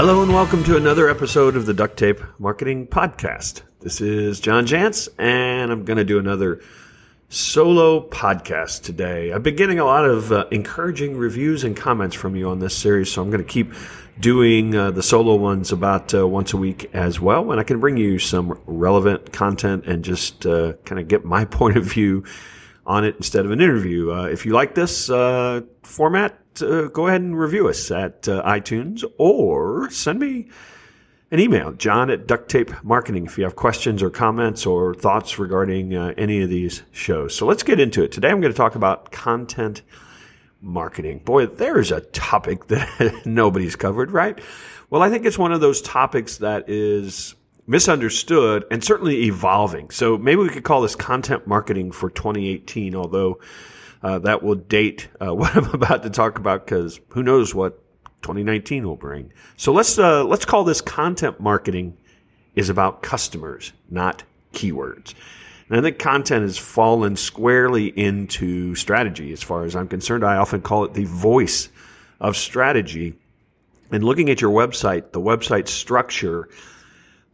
Hello and welcome to another episode of the Duct Tape Marketing Podcast. This is John Jantsch, and I'm going to do another solo podcast today. I've been getting a lot of uh, encouraging reviews and comments from you on this series, so I'm going to keep doing uh, the solo ones about uh, once a week as well. And I can bring you some relevant content and just uh, kind of get my point of view on it instead of an interview. Uh, if you like this uh, go ahead and review us at iTunes or send me an email, john at duct tape marketing, if you have questions or comments or thoughts regarding uh, any of these shows. So let's get into it. Today I'm going to talk about content marketing. Boy, there's a topic that nobody's covered, right? Well, I think it's one of those topics that is misunderstood and certainly evolving. So maybe we could call this content marketing for 2018, although uh, that will date uh, what I'm about to talk about because who knows what 2019 will bring. So let's uh, let's call this content marketing is about customers, not keywords. And I think content has fallen squarely into strategy as far as I'm concerned. I often call it the voice of strategy. And looking at your website, the website structure,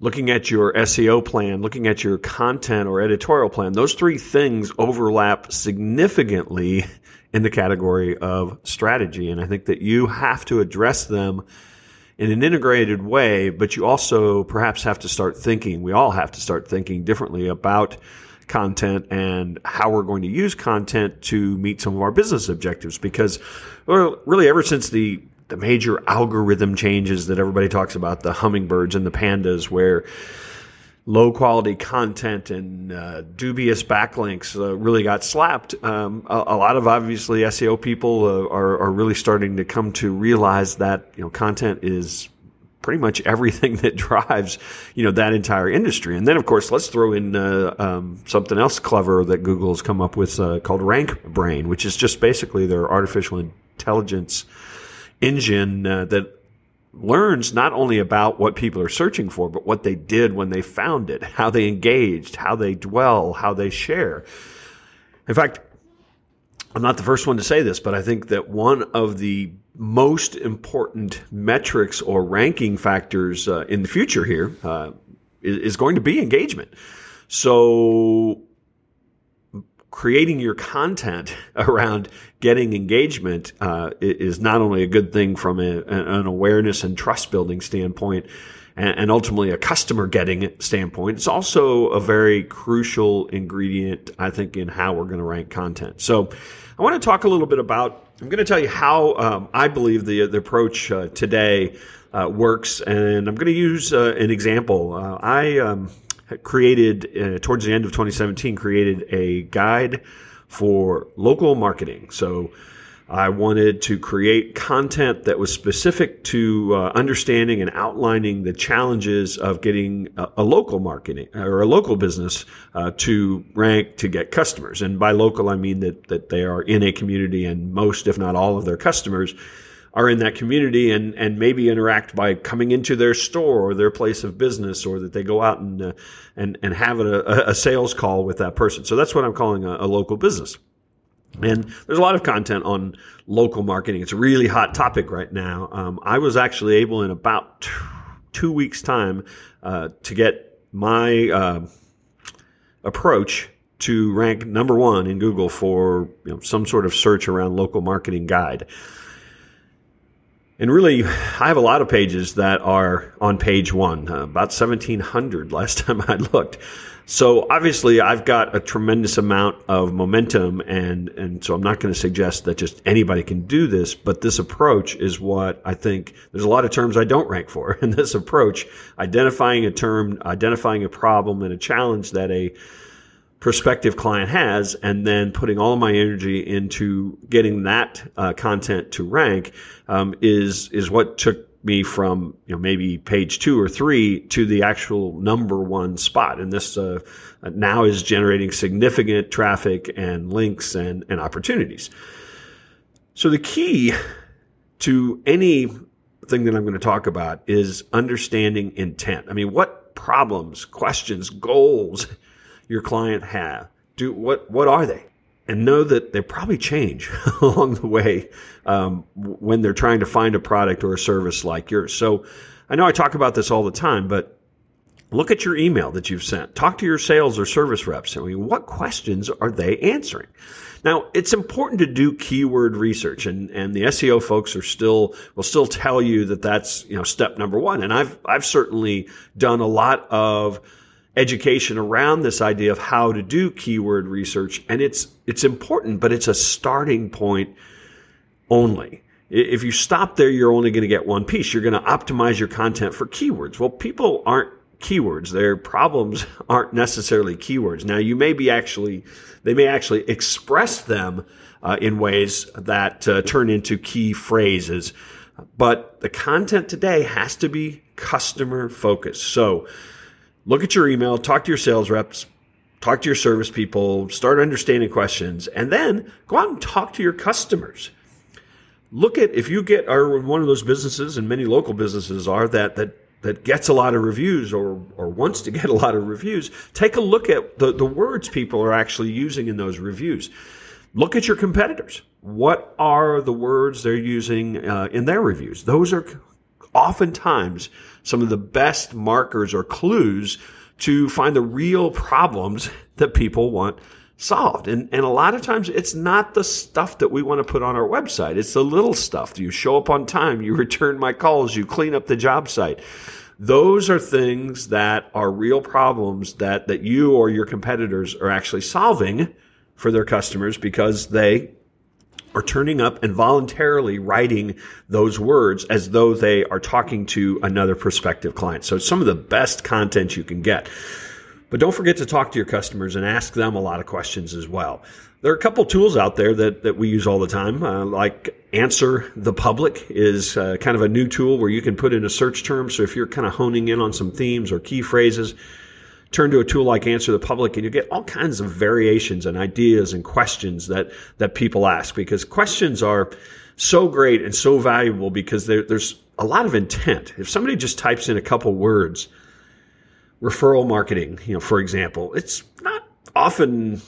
looking at your SEO plan, looking at your content or editorial plan, those three things overlap significantly in the category of strategy. And I think that you have to address them in an integrated way, but you also perhaps have to start thinking, we all have to start thinking differently about content and how we're going to use content to meet some of our business objectives. Because well, really, ever since the the major algorithm changes that everybody talks about, the hummingbirds and the pandas, where low quality content and uh, dubious backlinks uh, really got slapped. Um, a, a, lot of obviously SEO people uh, are, are really starting to come to realize that you know content is pretty much everything that drives you know that entire industry. And then of course let's throw in uh, um, something else clever that Google's come up with uh, called Rank Brain, which is just basically their artificial intelligence engine uh, that learns not only about what people are searching for, but what they did when they found it, how they engaged, how they dwell, how they share. In fact, I'm not the first one to say this, but I think that one of the most important metrics or ranking factors uh, in the future here uh, is, is going to be engagement. So creating your content around getting engagement uh, is not only a good thing from a, an awareness and trust building standpoint and, ultimately a customer getting standpoint, it's also a very crucial ingredient, I think, in how we're going to rank content. So I want to talk a little bit about, I'm going to tell you how um, I believe the, the approach uh, today uh, works, and I'm going to use uh, an example. Uh, I um, created uh, towards the end of 2017 created a guide for local marketing. So I wanted to create content that was specific to uh, understanding and outlining the challenges of getting a, a local marketing or a local business uh, to rank to get customers. And by local, I mean that that they are in a community and most, if not all, of their customers are in that community and, and maybe interact by coming into their store or their place of business or that they go out and, uh, and, and have a, a, sales call with that person. So that's what I'm calling a, a local business. And there's a lot of content on local marketing. It's a really hot topic right now. Um, I was actually able in about two weeks time uh, to get my uh, approach to rank number one in Google for you know, some sort of search around local marketing guide. And really, I have a lot of pages that are on page one, uh, about 1,700 last time I looked. So obviously, I've got a tremendous amount of momentum, and, and so I'm not going to suggest that just anybody can do this, but this approach is what I think there's a lot of terms I don't rank for. And this approach, identifying a term, identifying a problem and a challenge that a prospective client has, and then putting all my energy into getting that uh, content to rank um, is is what took me from you know maybe page two or three to the actual number one spot. And this uh, now is generating significant traffic and links and, and opportunities. So the key to any thing that I'm going to talk about is understanding intent. I mean, what problems, questions, goals your client have? Do what? What are they? And know that they probably change along the way um, when they're trying to find a product or a service like yours. So I know I talk about this all the time, but look at your email that you've sent. Talk to your sales or service reps. I mean, what questions are they answering? Now, it's important to do keyword research and, and the SEO folks are still, will still tell you that that's, you know, step number one. And I've, I've certainly done a lot of education around this idea of how to do keyword research. And it's, it's important, but it's a starting point only. If you stop there, you're only going to get one piece. You're going to optimize your content for keywords. Well, people aren't keywords. Their problems aren't necessarily keywords. Now, you may be actually, they may actually express them uh, in ways that uh, turn into key phrases. But the content today has to be customer focused. So look at your email, talk to your sales reps, talk to your service people, start understanding questions, and then go out and talk to your customers. Look at if you get are one of those businesses and many local businesses are that that that gets a lot of reviews or or wants to get a lot of reviews take a look at the, the words people are actually using in those reviews. Look at your competitors. What are the words they're using uh, in their reviews? Those are oftentimes some of the best markers or clues to find the real problems that people want solved. And, and a lot of times it's not the stuff that we want to put on our website. It's the little stuff. Do you show up on time, you return my calls, you clean up the job site. Those are things that are real problems that, that you or your competitors are actually solving for their customers because they are turning up and voluntarily writing those words as though they are talking to another prospective client. So some of the best content you can get. But don't forget to talk to your customers and ask them a lot of questions as well. There are a couple tools out there that, that we use all the time, uh, like Answer the Public is uh, kind of a new tool where you can put in a search term. So if you're kind of honing in on some themes or key phrases, turn to a tool like Answer the Public and you get all kinds of variations and ideas and questions that, that people ask because questions are so great and so valuable because there's a lot of intent. If somebody just types in a couple words, referral marketing, you know, for example, it's not often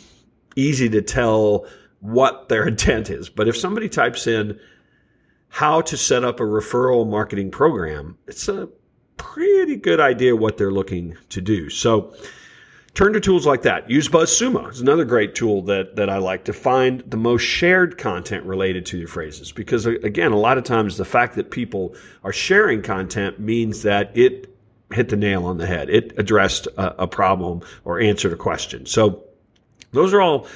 easy to tell what their intent is. But if somebody types in how to set up a referral marketing program, it's a pretty good idea what they're looking to do. So turn to tools like that. Use BuzzSumo. It's another great tool that, that I like to find the most shared content related to your phrases. Because uh, again, a lot of times the fact that people are sharing content means that it hit the nail on the head. It addressed a, a problem or answered a question. So those are all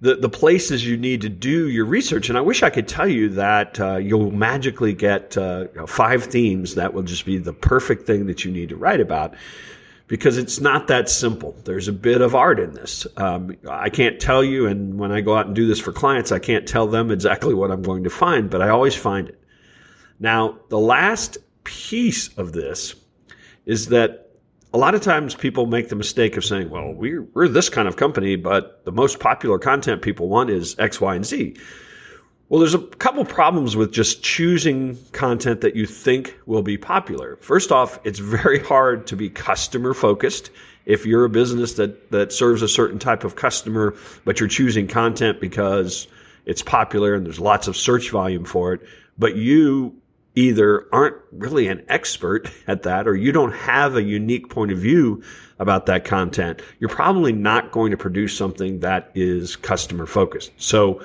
the, the places you need to do your research. And I wish I could tell you that uh, you'll magically get uh, five themes that will just be the perfect thing that you need to write about because it's not that simple. There's a bit of art in this. Um, I can't tell you, and when I go out and do this for clients, I can't tell them exactly what I'm going to find, but I always find it. Now, the last piece of this is that a lot of times people make the mistake of saying, well, we're, we're this kind of company, but the most popular content people want is X, Y, and Z. Well, there's a couple problems with just choosing content that you think will be popular. First off, it's very hard to be customer focused. If you're a business that, that serves a certain type of customer, but you're choosing content because it's popular and there's lots of search volume for it, but you either aren't really an expert at that or you don't have a unique point of view about that content, you're probably not going to produce something that is customer focused. So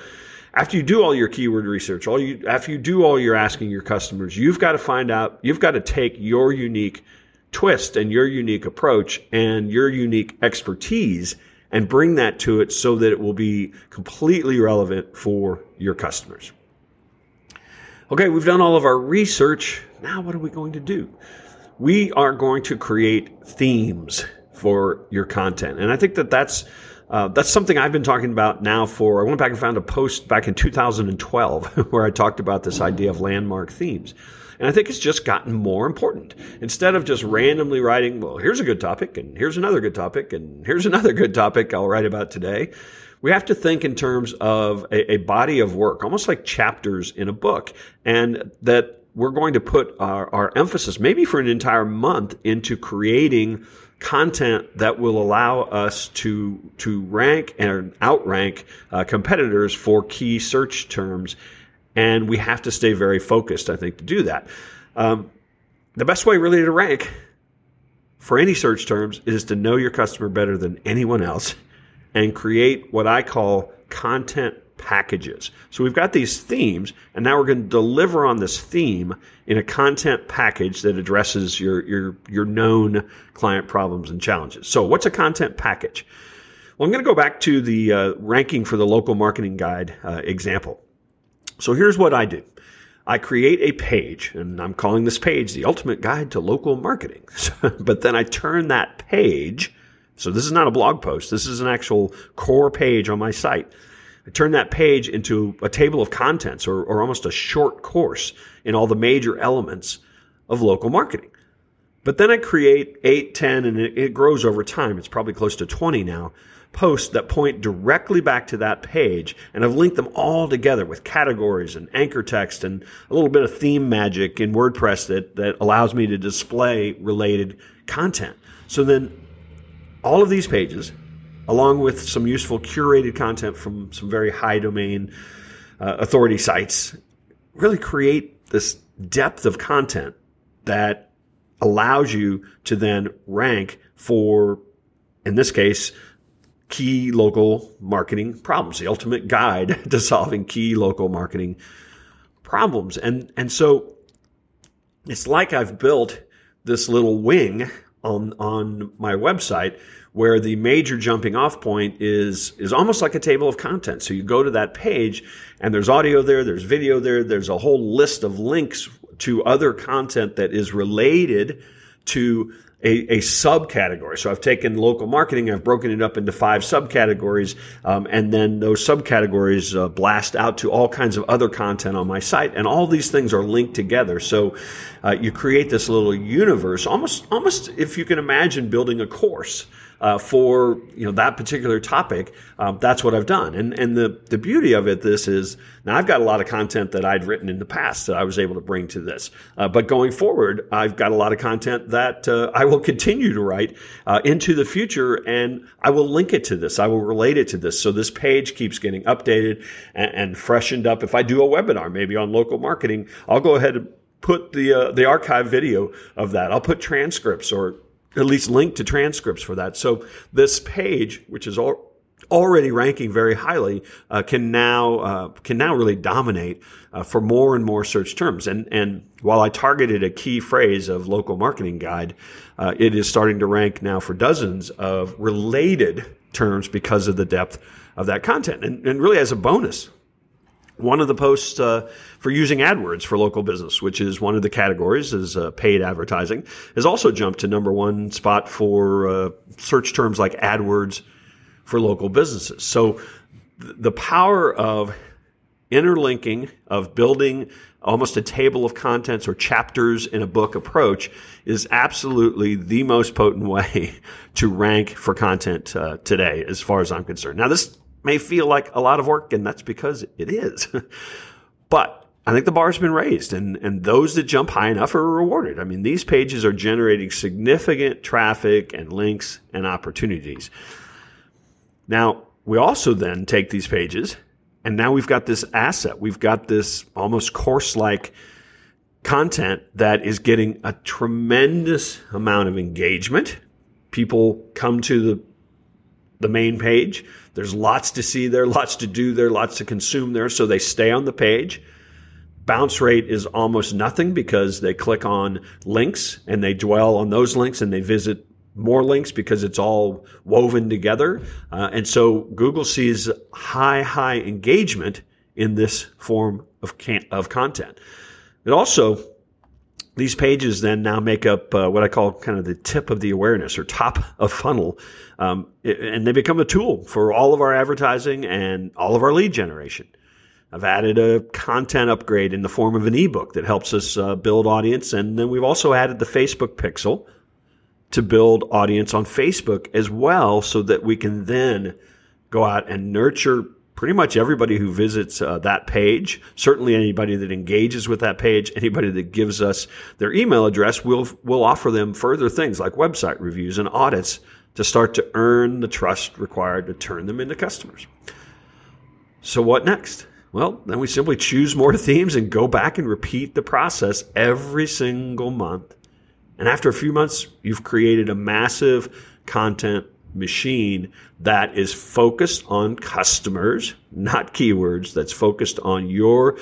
after you do all your keyword research, all you after you do all your asking your customers, you've got to find out, you've got to take your unique twist and your unique approach and your unique expertise and bring that to it so that it will be completely relevant for your customers. Okay, we've done all of our research. Now, what are we going to do? We are going to create themes for your content. And I think that that's uh, that's something I've been talking about now for. I went back and found a post back in 2012 where I talked about this idea of landmark themes. And I think it's just gotten more important. Instead of just randomly writing, well, here's a good topic, and here's another good topic, and here's another good topic I'll write about today, we have to think in terms of a, a body of work, almost like chapters in a book, and that we're going to put our, our emphasis, maybe for an entire month, into creating content that will allow us to to rank and outrank uh, competitors for key search terms, and we have to stay very focused. I think to do that. Um, the best way really to rank for any search terms is to know your customer better than anyone else and create what I call content packages. So we've got these themes, and now we're going to deliver on this theme in a content package that addresses your your your known client problems and challenges. So what's a content package? Well, I'm going to go back to the uh, ranking for the local marketing guide uh, example. So here's what I do. I create a page, and I'm calling this page the ultimate guide to local marketing. but then I turn that page, so this is not a blog post, this is an actual core page on my site. I turn that page into a table of contents or, or almost a short course in all the major elements of local marketing. But then I create 8, 10, and it, it grows over time. It's probably close to 20 now posts that point directly back to that page. And I've linked them all together with categories and anchor text and a little bit of theme magic in WordPress that, that allows me to display related content. So then all of these pages, along with some useful curated content from some very high domain uh, authority sites, really create this depth of content that allows you to then rank for, in this case, key local marketing problems, the ultimate guide to solving key local marketing problems. And, and so it's like I've built this little wing on, on my website where the major jumping off point is, is almost like a table of contents. So you go to that page and there's audio there, there's video there, there's a whole list of links to other content that is related to a, a subcategory. So I've taken local marketing, I've broken it up into five subcategories, um, and then those subcategories uh, blast out to all kinds of other content on my site, and all these things are linked together. So uh, you create this little universe, almost, almost if you can imagine building a course uh, for you know that particular topic, um, that's what I've done. And and the the beauty of it, this is now I've got a lot of content that I'd written in the past that I was able to bring to this. Uh, but going forward, I've got a lot of content that uh, I will continue to write uh, into the future, and I will link it to this. I will relate it to this, so this page keeps getting updated and, and freshened up. If I do a webinar, maybe on local marketing, I'll go ahead and put the uh, the archive video of that. I'll put transcripts or at least link to transcripts for that. So this page, which is all, already ranking very highly, uh, can now uh, can now really dominate uh, for more and more search terms. And and while I targeted a key phrase of local marketing guide, uh, it is starting to rank now for dozens of related terms because of the depth of that content. And, and really, as a bonus, one of the posts uh, for using AdWords for local business, which is one of the categories, is uh, paid advertising, has also jumped to number one spot for uh, search terms like AdWords for local businesses. So th- the power of interlinking, of building almost a table of contents or chapters in a book approach is absolutely the most potent way to rank for content uh, today, as far as I'm concerned. Now, this may feel like a lot of work, and that's because it is. but I think the bar's been raised, and, and those that jump high enough are rewarded. I mean, these pages are generating significant traffic and links and opportunities. Now, we also then take these pages, and now we've got this asset. We've got this almost course like content that is getting a tremendous amount of engagement. People come to the the main page. There's lots to see there, lots to do there, lots to consume there. So they stay on the page. Bounce rate is almost nothing because they click on links and they dwell on those links and they visit more links because it's all woven together. Uh, and so Google sees high, high engagement in this form of, can- of content. It also these pages then now make up uh, what I call kind of the tip of the awareness or top of funnel. Um, and they become a tool for all of our advertising and all of our lead generation. I've added a content upgrade in the form of an ebook that helps us uh, build audience. And then we've also added the Facebook pixel to build audience on Facebook as well so that we can then go out and nurture pretty much everybody who visits uh, that page, certainly anybody that engages with that page, anybody that gives us their email address, we'll, we'll offer them further things like website reviews and audits to start to earn the trust required to turn them into customers. So, what next? Well, then we simply choose more themes and go back and repeat the process every single month And after a few months, you've created a massive content machine that is focused on customers, not keywords, that's focused on your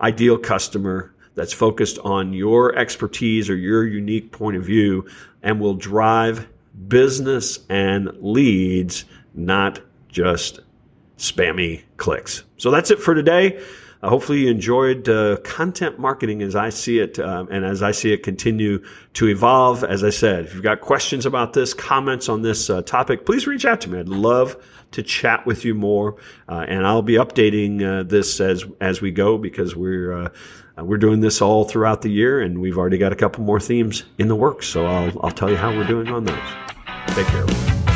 ideal customer, that's focused on your expertise or your unique point of view, and will drive business and leads, not just spammy clicks. So that's it for today. Uh, hopefully, you enjoyed uh, content marketing as I see it, um, and as I see it continue to evolve. As I said, if you've got questions about this, comments on this uh, topic, please reach out to me. I'd love to chat with you more, uh, and I'll be updating uh, this as as we go because we're uh, we're doing this all throughout the year, and we've already got a couple more themes in the works. So I'll I'll tell you how we're doing on those. Take care.